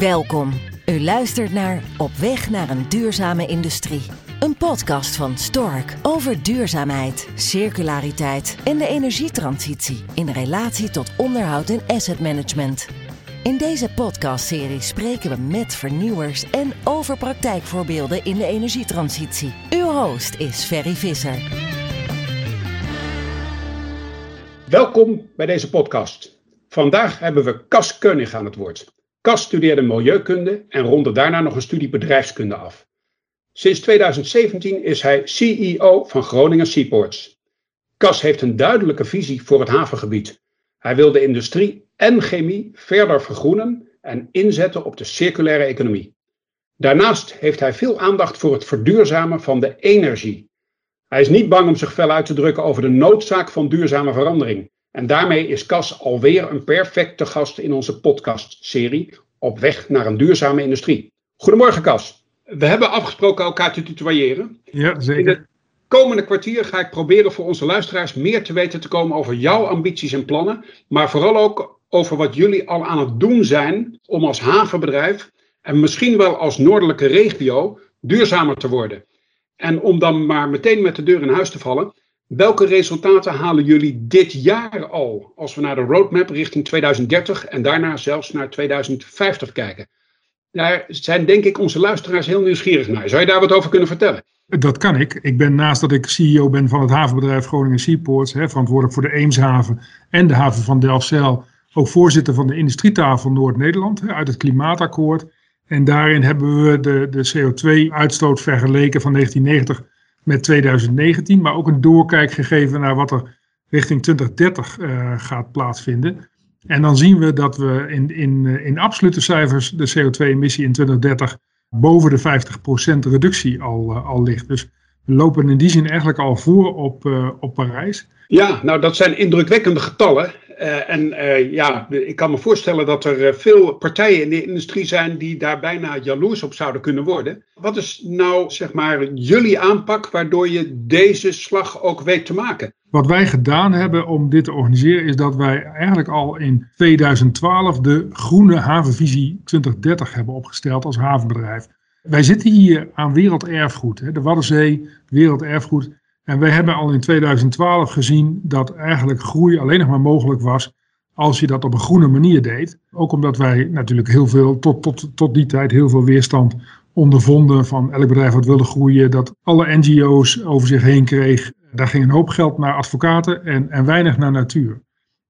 Welkom. U luistert naar Op weg naar een duurzame industrie. Een podcast van Stork over duurzaamheid, circulariteit en de energietransitie in relatie tot onderhoud en asset management. In deze podcastserie spreken we met vernieuwers en over praktijkvoorbeelden in de energietransitie. Uw host is Ferry Visser. Welkom bij deze podcast. Vandaag hebben we Cas Keunig aan het woord. Cas studeerde milieukunde en ronde daarna nog een studie bedrijfskunde af. Sinds 2017 is hij CEO van Groningen Seaports. Cas heeft een duidelijke visie voor het havengebied. Hij wil de industrie en chemie verder vergroenen en inzetten op de circulaire economie. Daarnaast heeft hij veel aandacht voor het verduurzamen van de energie. Hij is niet bang om zich fel uit te drukken over de noodzaak van duurzame verandering. En daarmee is Cas alweer een perfecte gast in onze podcastserie Op weg naar een duurzame industrie. Goedemorgen Cas. We hebben afgesproken elkaar te tutoyeren. Ja, zeker. In het komende kwartier ga ik proberen voor onze luisteraars meer te weten te komen over jouw ambities en plannen. Maar vooral ook over wat jullie al aan het doen zijn om als havenbedrijf en misschien wel als noordelijke regio duurzamer te worden. En om dan maar meteen met de deur in huis te vallen, welke resultaten halen jullie dit jaar al als we naar de roadmap richting 2030 en daarna zelfs naar 2050 kijken? Daar zijn denk ik onze luisteraars heel nieuwsgierig naar. Zou je daar wat over kunnen vertellen? Dat kan ik. Ik ben naast dat ik CEO ben van het havenbedrijf Groningen Seaports, hè, verantwoordelijk voor de Eemshaven en de haven van Delfzijl, ook voorzitter van de industrietafel Noord-Nederland uit het klimaatakkoord. En daarin hebben we de, de CO2-uitstoot vergeleken van 1990 met 2019, maar ook een doorkijk gegeven naar wat er richting 2030 uh, eh, gaat plaatsvinden. En dan zien we dat we in, in, eh, in absolute cijfers de CO2-emissie in 2030 boven de 50% reductie al, uh, al ligt. Dus lopen in die zin eigenlijk al voor op, uh, op Parijs. Ja, nou dat zijn indrukwekkende getallen. Uh, en uh, ja, ik kan me voorstellen dat er veel partijen in de industrie zijn die daar bijna jaloers op zouden kunnen worden. Wat is nou, zeg maar, jullie aanpak waardoor je deze slag ook weet te maken? Wat wij gedaan hebben om dit te organiseren is dat wij eigenlijk al in 2012 de Groene Havenvisie 2030 hebben opgesteld als havenbedrijf. Wij zitten hier aan werelderfgoed, hè, de Waddenzee, werelderfgoed. En wij hebben al in 2012 gezien dat eigenlijk groei alleen nog maar mogelijk was als je dat op een groene manier deed. Ook omdat wij natuurlijk heel veel, tot, tot, tot die tijd, heel veel weerstand ondervonden van elk bedrijf wat wilde groeien, dat alle NGO's over zich heen kreeg. Daar ging een hoop geld naar advocaten en, en weinig naar natuur.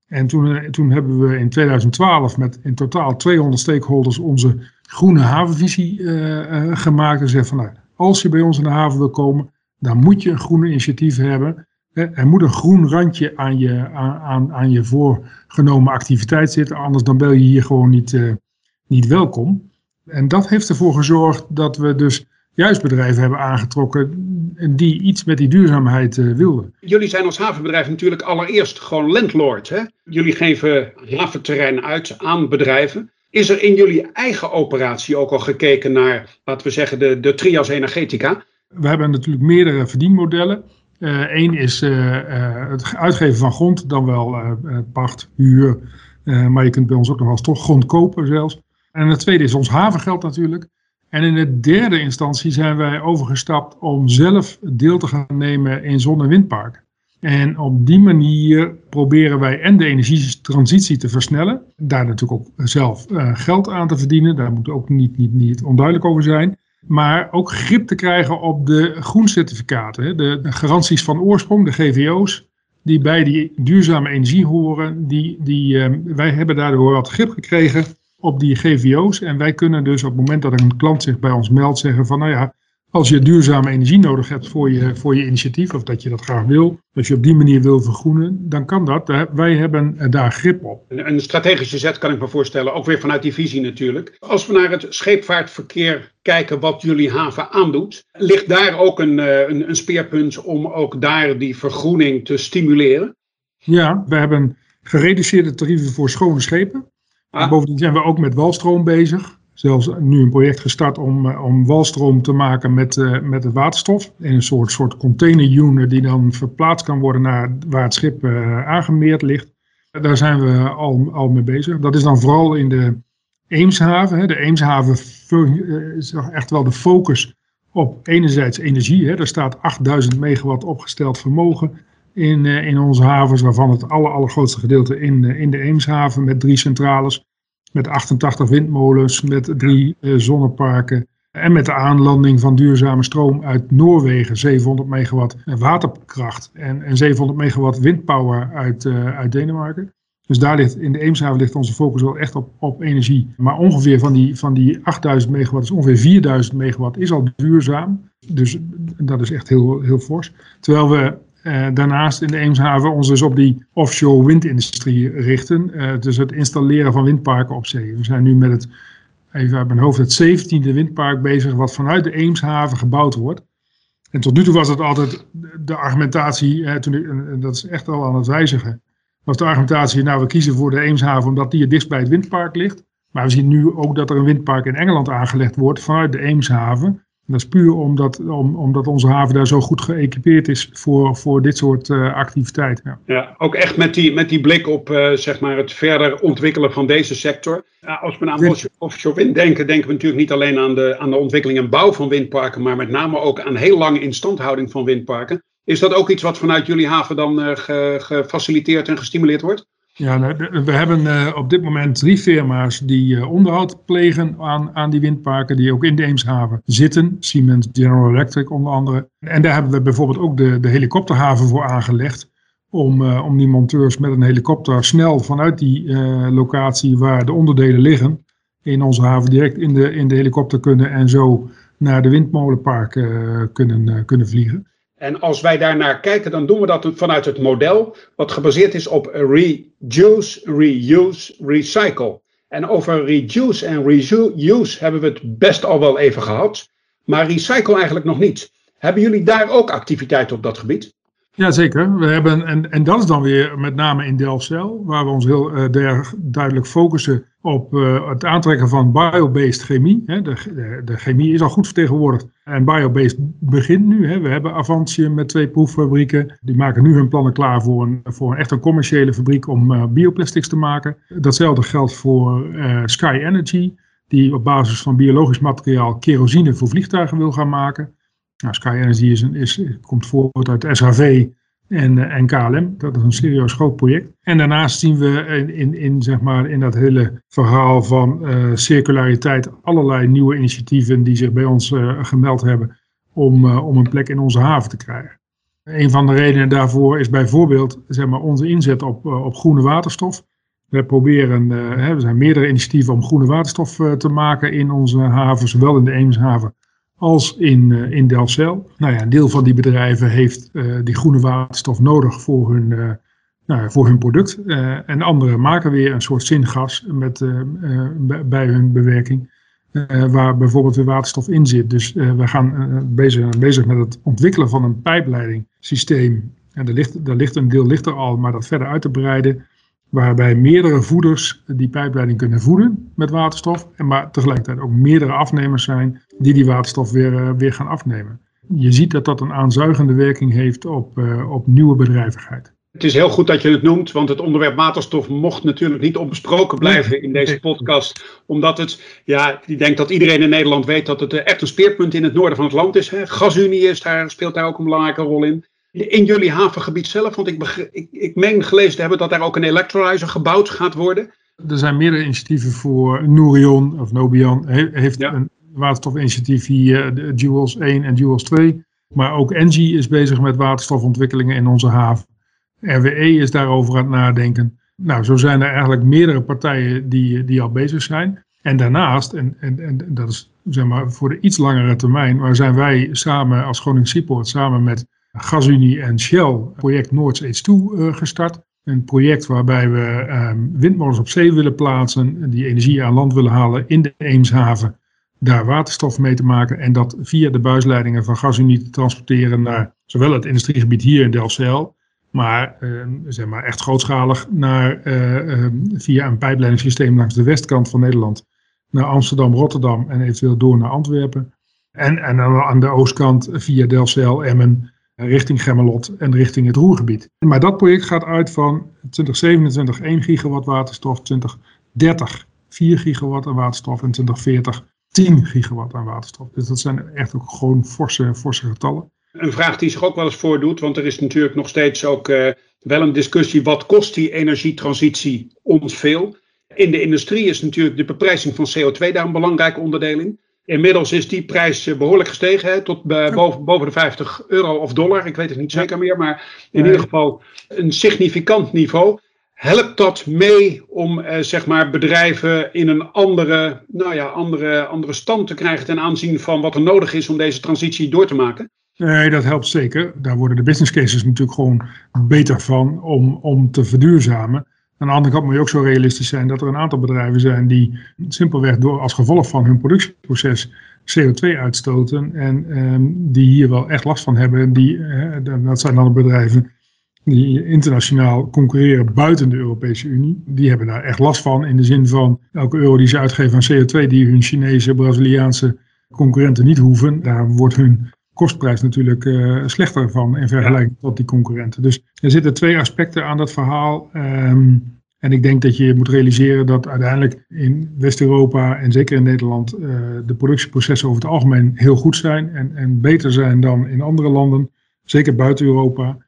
En toen, eh, toen hebben we in 2012 met in totaal 200 stakeholders onze groene havenvisie uh, uh, gemaakt. En zeggen van nou, als je bij ons in de haven wil komen, dan moet je een groen initiatief hebben. Er moet een groen randje aan je, aan, aan je voorgenomen activiteit zitten, anders dan ben je hier gewoon niet, uh, niet welkom. En dat heeft ervoor gezorgd dat we dus juist bedrijven hebben aangetrokken die iets met die duurzaamheid wilden. Jullie zijn als havenbedrijf natuurlijk allereerst gewoon landlord. Hè? Jullie geven haventerrein uit aan bedrijven. Is er in jullie eigen operatie ook al gekeken naar, laten we zeggen, de, de trias energetica? We hebben natuurlijk meerdere verdienmodellen. Eén uh, is uh, uh, het uitgeven van grond, dan wel pacht, huur. maar je kunt bij ons ook nog wel eens toch grond kopen zelfs. En het tweede is ons havengeld natuurlijk. En in de derde instantie zijn wij overgestapt om zelf deel te gaan nemen in zon- en windparken. En op die manier proberen wij en de energietransitie te versnellen. Daar natuurlijk ook zelf geld aan te verdienen. Daar moet ook niet, niet, niet onduidelijk over zijn maar ook grip te krijgen op de groencertificaten. De, garanties van oorsprong, de GVO's, die bij die duurzame energie horen. Die, die, uh, wij hebben daardoor wat grip gekregen op die GVO's. En wij kunnen dus op het moment dat een klant zich bij ons meldt zeggen van nou ja, als je duurzame energie nodig hebt voor je, voor je initiatief, of dat je dat graag wil, als je op die manier wil vergroenen, dan kan dat. Wij hebben daar grip op. Een strategische zet kan ik me voorstellen, ook weer vanuit die visie natuurlijk. Als we naar het scheepvaartverkeer kijken wat jullie haven aandoet, ligt daar ook een, eh, een, een speerpunt om ook daar die vergroening te stimuleren? Ja, we hebben gereduceerde tarieven voor schone schepen. Ah. Bovendien zijn we ook met walstroom bezig zelfs nu een project gestart om, eh, om walstroom te maken met, uh, met het waterstof. In een soort, soort container die dan verplaatst kan worden naar waar het schip uh, aangemeerd ligt. Daar zijn we al, al mee bezig. Dat is dan vooral in de Eemshaven. De Eemshaven is echt wel de focus op enerzijds energie. Hè. Er staat 8000 megawatt opgesteld vermogen in, in onze havens, waarvan het aller, allergrootste gedeelte in, in de Eemshaven met drie centrales, met 88 windmolens, met drie zonneparken en met de aanlanding van duurzame stroom uit Noorwegen, 700 megawatt waterkracht en, en 700 megawatt windpower uit, uh, uit Denemarken. Dus daar ligt, in de Eemshaven ligt onze focus wel echt op, op energie. Maar ongeveer van die, van die 8000 megawatt, is ongeveer 4000 megawatt is al duurzaam. Dus dat is echt heel, heel fors. Terwijl we uh, daarnaast in de Eemshaven ons dus op die offshore windindustrie richten. Uh, dus het installeren van windparken op zee. We zijn nu met het even uit mijn hoofd, het 17e windpark bezig, wat vanuit de Eemshaven gebouwd wordt. En tot nu toe was het altijd de argumentatie, toen en dat is echt al aan het wijzigen, was de argumentatie, nou we kiezen voor de Eemshaven omdat die het dichtst bij het windpark ligt. Maar we zien nu ook dat er een windpark in Engeland aangelegd wordt vanuit de Eemshaven dat is puur omdat, om, omdat onze haven daar zo goed geëquipeerd is voor, voor dit soort uh, activiteiten. Ja. ja. ook echt met die, met die blik op uh, zeg maar het verder ontwikkelen van deze sector. Als we aan offshore wind denken, denken we natuurlijk niet alleen aan de, aan de ontwikkeling en bouw van windparken, maar met name ook aan heel lange instandhouding van windparken. Is dat ook iets wat vanuit jullie haven dan ge, gefaciliteerd en gestimuleerd wordt? Ja, nou, we hebben uh, op dit moment drie firma's die uh, onderhoud plegen aan, aan die windparken, die ook in de Eemshaven zitten. Siemens, General Electric onder andere. En daar hebben we bijvoorbeeld ook de, de helikopterhaven voor aangelegd. Om, uh, om die monteurs met een helikopter snel vanuit die locatie waar de onderdelen liggen, in onze haven direct in de, in de helikopter kunnen en zo naar de windmolenpark kunnen, kunnen vliegen. En als wij daarnaar kijken, dan doen we dat vanuit het model wat gebaseerd is op reduce, reuse, recycle. En over reduce en reuse hebben we het best al wel even gehad, maar recycle eigenlijk nog niet. Hebben jullie daar ook activiteiten op dat gebied? Jazeker. We hebben, en, en dat is dan weer met name in Delfzijl, waar we ons heel uh, duidelijk focussen op uh, het aantrekken van biobased chemie. Hè. De, de, chemie is al goed vertegenwoordigd en biobased begint nu. Hè. We hebben Avantium met twee proeffabrieken. Die maken nu hun plannen klaar voor een, voor een echt een commerciële fabriek om uh, bioplastics te maken. Datzelfde geldt voor Sky Energy, die op basis van biologisch materiaal kerosine voor vliegtuigen wil gaan maken. Nou, Sky Energy is een, is, komt voort uit SHV en, uh, en KLM. Dat is een serieus groot project. En daarnaast zien we in, in, in, zeg maar, in dat hele verhaal van uh, circulariteit allerlei nieuwe initiatieven die zich bij ons uh, gemeld hebben om, om een plek in onze haven te krijgen. Een van de redenen daarvoor is bijvoorbeeld zeg maar, onze inzet op, op groene waterstof. We proberen, hè, er zijn meerdere initiatieven om groene waterstof te maken in onze haven, zowel in de Eemshaven als in, uh, in Delfzijl. Nou ja, een deel van die bedrijven heeft uh, die groene waterstof nodig voor hun, uh, nou, voor hun product. en anderen maken weer een soort zingas met, bij hun bewerking. waar bijvoorbeeld weer waterstof in zit. Dus we gaan bezig, bezig met het ontwikkelen van een pijpleidingssysteem. En daar ligt, daar ligt een deel ligt er al, maar dat verder uit te breiden waarbij meerdere voeders die pijpleiding kunnen voeden met waterstof, en maar tegelijkertijd ook meerdere afnemers zijn die die waterstof weer, uh, weer gaan afnemen. Je ziet dat dat een aanzuigende werking heeft op, uh, op nieuwe bedrijvigheid. Het is heel goed dat je het noemt, want het onderwerp waterstof mocht natuurlijk niet onbesproken blijven in deze podcast. Omdat het, ja, ik denk dat iedereen in Nederland weet dat het echt een speerpunt in het noorden van het land is. Hè. Gasunie is daar, speelt daar ook een belangrijke rol in. In jullie havengebied zelf, want ik, ik, ik meen gelezen te hebben dat daar ook een electrolyzer gebouwd gaat worden. Er zijn meerdere initiatieven voor Nourion of Nobian heeft een waterstofinitiatief hier, de Duals 1 en Duals 2. Maar ook Engie is bezig met waterstofontwikkelingen in onze haven. RWE is daarover aan het nadenken. Nou, zo zijn er eigenlijk meerdere partijen die, die al bezig zijn. En daarnaast, en, en, en dat is zeg maar voor de iets langere termijn, waar zijn wij samen als Groningen Seaport, samen met GasUnie en Shell project Noords H2 uh, gestart. Een project waarbij we um, windmolens op zee willen plaatsen, die energie aan land willen halen in de Eemshaven, daar waterstof mee te maken en dat via de buisleidingen van GasUnie te transporteren naar zowel het industriegebied hier in Delfzijl, maar, uh, zeg maar echt grootschalig naar, uh, via een pijpleidingssysteem langs de westkant van Nederland naar Amsterdam, Rotterdam en eventueel door naar Antwerpen. En, en dan aan de oostkant via Delfzijl, Emmen richting Gemmelot en richting het Roergebied. Maar dat project gaat uit van 2027 1 gigawatt waterstof, 2030 4 gigawatt waterstof en 2040 10 gigawatt aan waterstof. Dus dat zijn echt ook gewoon forse, forse getallen. Een vraag die zich ook wel eens voordoet, want er is natuurlijk nog steeds ook uh, wel een discussie. Wat kost die energietransitie ons veel? In de industrie is natuurlijk de beprijzing van CO2 daar een belangrijk onderdeel in. Inmiddels is die prijs eh, behoorlijk gestegen, hè, tot boven, boven de 50 euro of dollar. Ik weet het niet zeker meer, maar in ieder geval een significant niveau. Helpt dat mee om eh, zeg maar bedrijven in een andere, nou ja, andere, andere stand te krijgen ten aanzien van wat er nodig is om deze transitie door te maken? Nee, dat helpt zeker. Daar worden de business cases natuurlijk gewoon beter van om, om te verduurzamen. Aan de andere kant moet je ook zo realistisch zijn dat er een aantal bedrijven zijn die simpelweg door als gevolg van hun productieproces CO2 uitstoten en ehm, die hier wel echt last van hebben. Die, eh, dat zijn dan bedrijven die internationaal concurreren buiten de Europese Unie. Die hebben daar echt last van in de zin van elke euro die ze uitgeven aan CO2 die hun Chinese, Braziliaanse concurrenten niet hoeven, daar wordt hun kostprijs natuurlijk uh, slechter van in vergelijking tot die concurrenten. Dus er zitten twee aspecten aan dat verhaal. Ehm, en ik denk dat je moet realiseren dat uiteindelijk in West-Europa en zeker in Nederland uh, de productieprocessen over het algemeen heel goed zijn en, en beter zijn dan in andere landen, zeker buiten Europa.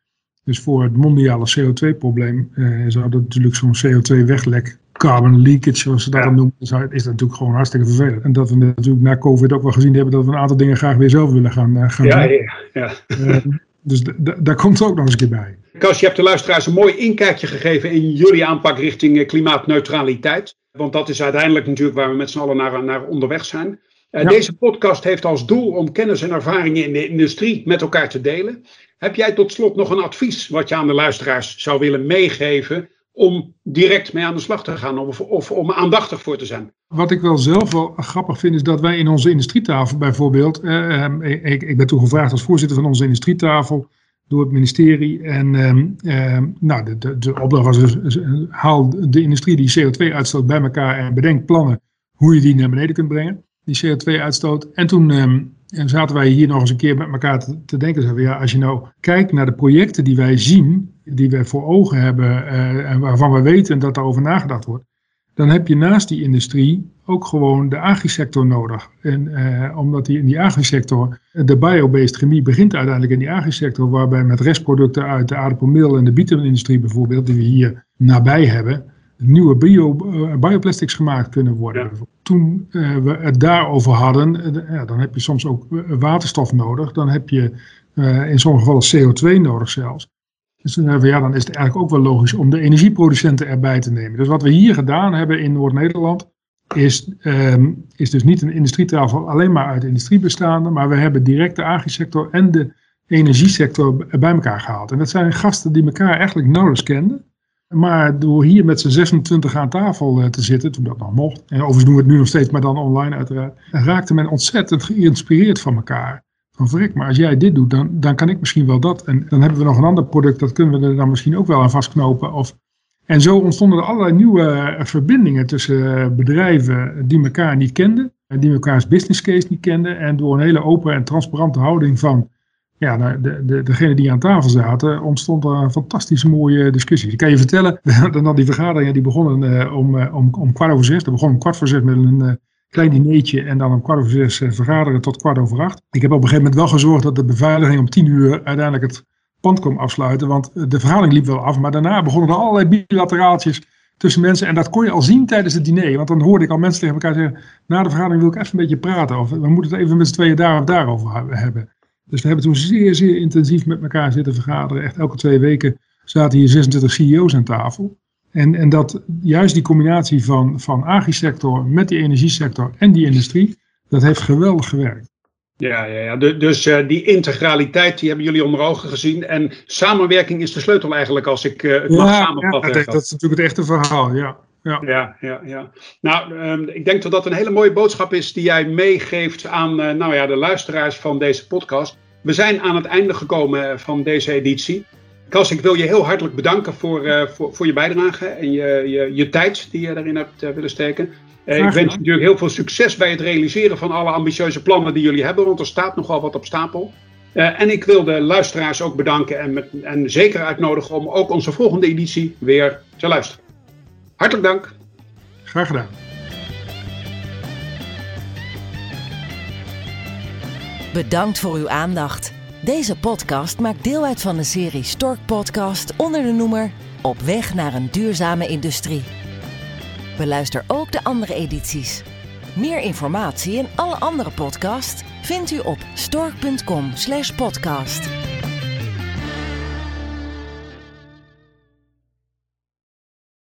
Dus voor het mondiale CO2-probleem uh, zou dat natuurlijk zo'n CO2-weglek carbon leakage, zoals ze dat dan noemen, is dat natuurlijk gewoon hartstikke vervelend. En dat we natuurlijk na COVID ook wel gezien hebben dat we een aantal dingen graag weer zelf willen gaan, uh, gaan ja, doen. Ja, ja. Uh, dus daar komt ook nog eens een keer bij. Kas, je hebt de luisteraars een mooi inkijkje gegeven in jullie aanpak richting eh, klimaatneutraliteit. Want dat is uiteindelijk natuurlijk waar we met z'n allen naar, naar onderweg zijn. Uh, Deze podcast heeft als doel om kennis en ervaringen in de industrie met elkaar te delen. Heb jij tot slot nog een advies wat je aan de luisteraars zou willen meegeven om direct mee aan de slag te gaan of, of om aandachtig voor te zijn. Wat ik wel zelf wel grappig vind is dat wij in onze industrietafel bijvoorbeeld, eh, ehm, ik, ik ben toen gevraagd als voorzitter van onze industrietafel door het ministerie en eh, nou, de, de, de, opdracht was dus haal de industrie die CO2 uitstoot bij elkaar en bedenk plannen hoe je die naar beneden kunt brengen, die CO2 uitstoot. En toen ehm, zaten wij hier nog eens een keer met elkaar te, te denken, zeggen we, ja, als je nou kijkt naar de projecten die wij zien die we voor ogen hebben uh, en waarvan we weten dat daarover nagedacht wordt, dan heb je naast die industrie ook gewoon de agrisector nodig. En uh, omdat die in die agrisector, de biobased chemie begint uiteindelijk in die agrisector, waarbij met restproducten uit de aardappelmeel en de bietenindustrie bijvoorbeeld, die we hier nabij hebben, nieuwe bio, uh, bioplastics gemaakt kunnen worden. Toen uh, we het daarover hadden, ja, dan heb je soms ook waterstof nodig, dan heb je in sommige gevallen CO2 nodig zelfs. Dus dan, ja, dan is het eigenlijk ook wel logisch om de energieproducenten erbij te nemen. Dus wat we hier gedaan hebben in Noord-Nederland, is, um, is dus niet een industrietafel alleen maar uit industrie bestaande, maar we hebben direct de agrisector en de energiesector bij elkaar gehaald. En dat zijn gasten die elkaar eigenlijk nauwelijks kenden. Maar door hier met z'n 26 aan tafel uh, te zitten, toen dat nog mocht, en overigens doen we het nu nog steeds, maar dan online uiteraard, raakte men ontzettend geïnspireerd van elkaar van verrek, maar als jij dit doet, dan, dan kan ik misschien wel dat. En dan hebben we nog een ander product, dat kunnen we er dan misschien ook wel aan vastknopen. Of, en zo ontstonden er allerlei nieuwe eh, verbindingen tussen eh, bedrijven die elkaar niet kenden. En die elkaars business case niet kenden. En door een hele open en transparante houding van ja, nou, de, de, degene die aan tafel zaten, ontstond een fantastische mooie discussie. Ik kan je vertellen, dan die vergaderingen die begonnen uh, om, om, om kwart over zes. Dat begon om kwart voor zes met een klein dineetje en dan om kwart over zes eh, vergaderen tot kwart over acht. Ik heb op een gegeven moment wel gezorgd dat de beveiliging om tien uur uiteindelijk het pand kwam afsluiten, want de vergadering liep wel af, maar daarna begonnen er allerlei bilateraaltjes tussen mensen en dat kon je al zien tijdens het diner, want dan hoorde ik al mensen tegen elkaar zeggen, na de vergadering wil ik even een beetje praten of we moeten het even met z'n tweeën daar of daarover hebben. Dus we hebben toen zeer, zeer intensief met elkaar zitten vergaderen. Echt elke twee weken zaten hier 26 CEO's aan tafel. En, en dat juist die combinatie van, van agrisector met die energiesector en die industrie, dat heeft geweldig gewerkt. Ja, ja, ja. dus uh, die integraliteit die hebben jullie onder ogen gezien. En samenwerking is de sleutel eigenlijk als ik uh, het mag samenvatten. Ja, dat, is natuurlijk het echte verhaal, ja. Ja, ja, ja. ja. Nou, um, ik denk dat dat een hele mooie boodschap is die jij meegeeft aan uh, nou ja, de luisteraars van deze podcast. We zijn aan het einde gekomen van deze editie. Kas, ik wil je heel hartelijk bedanken voor, uh, voor, voor je bijdrage en je, je, je tijd die je daarin hebt uh, willen steken. Uh, ik wens je natuurlijk heel veel succes bij het realiseren van alle ambitieuze plannen die jullie hebben, want er staat nogal wat op stapel. en ik wil de luisteraars ook bedanken en, met, en zeker uitnodigen om ook onze volgende editie weer te luisteren. Hartelijk dank. Graag gedaan. Bedankt voor uw aandacht. Deze podcast maakt deel uit van de serie Stork Podcast onder de noemer Op weg naar een duurzame industrie. Beluister ook de andere edities. Meer informatie en alle andere podcasts vindt u op stork.com/podcast.